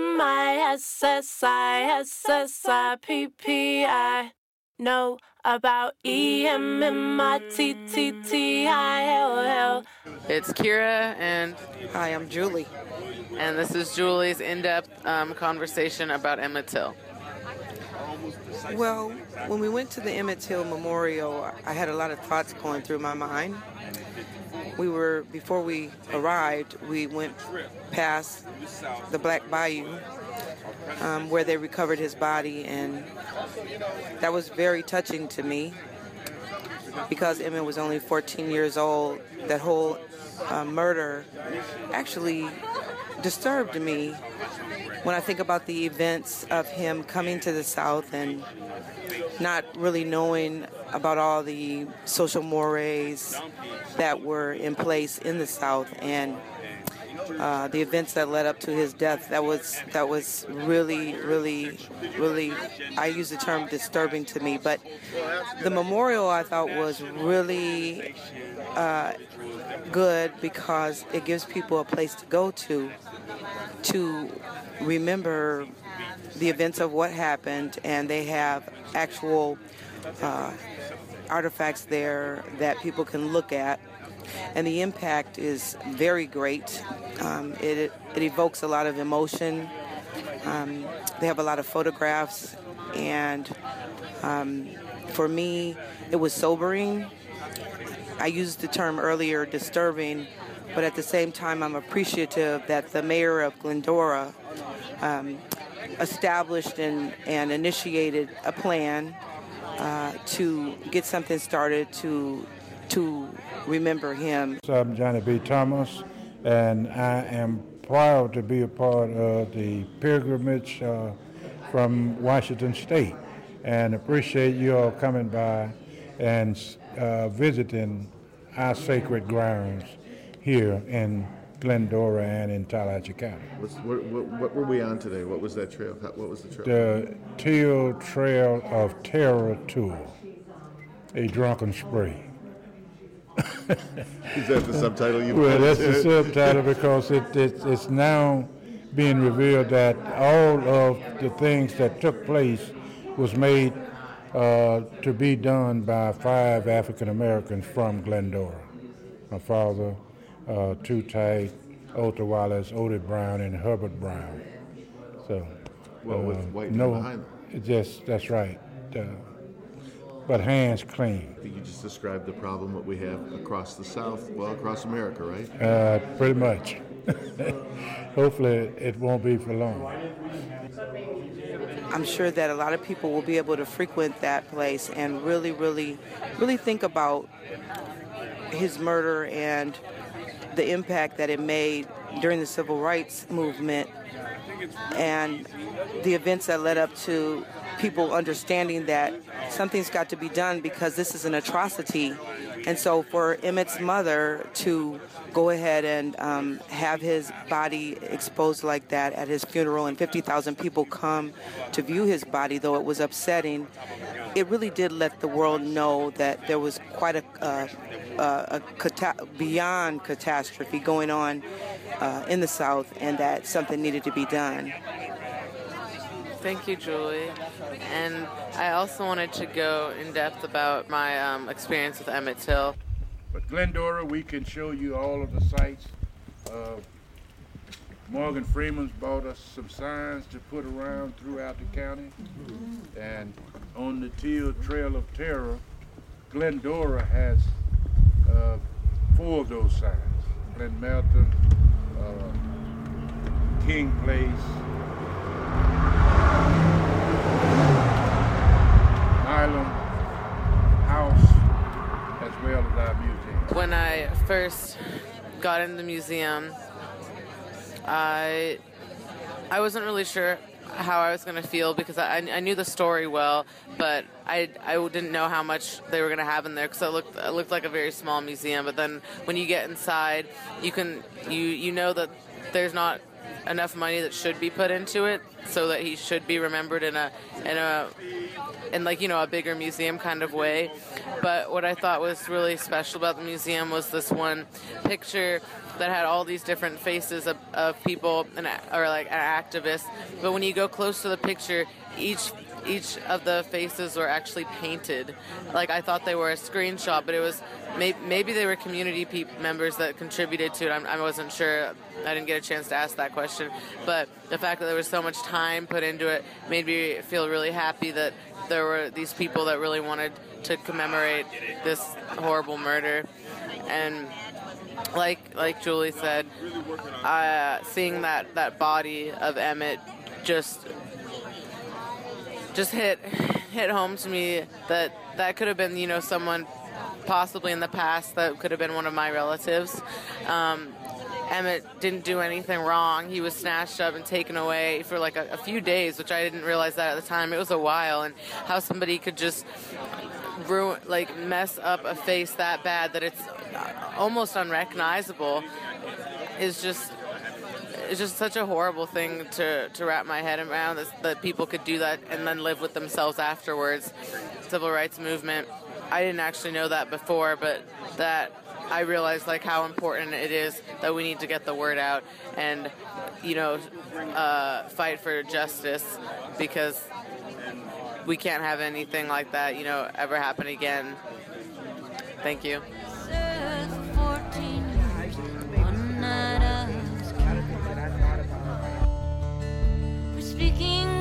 M I S S I S S I P P I know about E M M I T T T I L L. It's Kira, and Hi, I'm Julie. and this is Julie's in-depth um, conversation about Emmett Till. Well, when we went to the Emmett Till Memorial, I had a lot of thoughts going through my mind. We were, before we arrived, we went past the Black Bayou um, where they recovered his body, and that was very touching to me because Emmett was only 14 years old. That whole uh, murder actually disturbed me when I think about the events of him coming to the South and not really knowing about all the social mores that were in place in the South and uh, the events that led up to his death. That was that was really, really, really. I use the term disturbing to me, but the memorial I thought was really uh, good because it gives people a place to go to to remember the events of what happened, and they have actual uh, artifacts there that people can look at. And the impact is very great. Um, it, it evokes a lot of emotion. Um, they have a lot of photographs, and um, for me, it was sobering. I used the term earlier, disturbing, but at the same time, I'm appreciative that the mayor of Glendora um, established and, and initiated a plan uh, to get something started to to remember him. I'm Johnny B. Thomas, and I am proud to be a part of the pilgrimage uh, from Washington State, and appreciate you all coming by and uh, visiting our sacred grounds here in Glendora and in Tallahatchie County. What's, what, what, what were we on today? What was that trail? What was the trail? The Till Trail of Terror Tour, a drunken spree. Is that the subtitle you Well, that's the it? subtitle because it, it, it's now being revealed that all of the things that took place was made uh, to be done by five African Americans from Glendora. My father, uh, Too Tight, Otha Wallace, Odie Brown, and Herbert Brown. So, Well, with uh, white no, behind them. it just that's right. Uh, but hands clean. I think you just described the problem that we have across the South, well, across America, right? Uh, pretty much. Hopefully, it won't be for long. I'm sure that a lot of people will be able to frequent that place and really, really, really think about his murder and the impact that it made during the civil rights movement and the events that led up to people understanding that something's got to be done because this is an atrocity. And so for Emmett's mother to go ahead and um, have his body exposed like that at his funeral and 50,000 people come to view his body, though it was upsetting, it really did let the world know that there was quite a, uh, uh, a cata- beyond catastrophe going on uh, in the South and that something needed to be done. Thank you, Julie. And I also wanted to go in depth about my um, experience with Emmett Till. But Glendora, we can show you all of the sites. Uh, Morgan Freeman's bought us some signs to put around throughout the county. And on the Till Trail of Terror, Glendora has uh, four of those signs. Glen Melton, uh, King Place, Milam House, as well as our museum. When I first got in the museum, I I wasn't really sure how I was going to feel because I, I knew the story well, but I, I didn't know how much they were going to have in there because it looked it looked like a very small museum. But then when you get inside, you can you you know that there's not enough money that should be put into it so that he should be remembered in a in a in like you know a bigger museum kind of way but what i thought was really special about the museum was this one picture that had all these different faces of, of people and or like an activist but when you go close to the picture each each of the faces were actually painted. Like I thought they were a screenshot, but it was maybe, maybe they were community pe- members that contributed to it. I'm, I wasn't sure. I didn't get a chance to ask that question. But the fact that there was so much time put into it made me feel really happy that there were these people that really wanted to commemorate this horrible murder. And like like Julie said, uh, seeing that, that body of Emmett just just hit hit home to me that that could have been you know someone possibly in the past that could have been one of my relatives. Um, Emmett didn't do anything wrong. He was snatched up and taken away for like a, a, few days, which I didn't realize that at the time. It was a while, and how somebody could just ruin, like, mess up a face that bad that it's uh, almost unrecognizable is just it's just such a horrible thing to, to wrap my head around that people could do that and then live with themselves afterwards. Civil rights movement. I didn't actually know that before, but that I realized like how important it is that we need to get the word out and you know uh, fight for justice because we can't have anything like that you know ever happen again. Thank you. speaking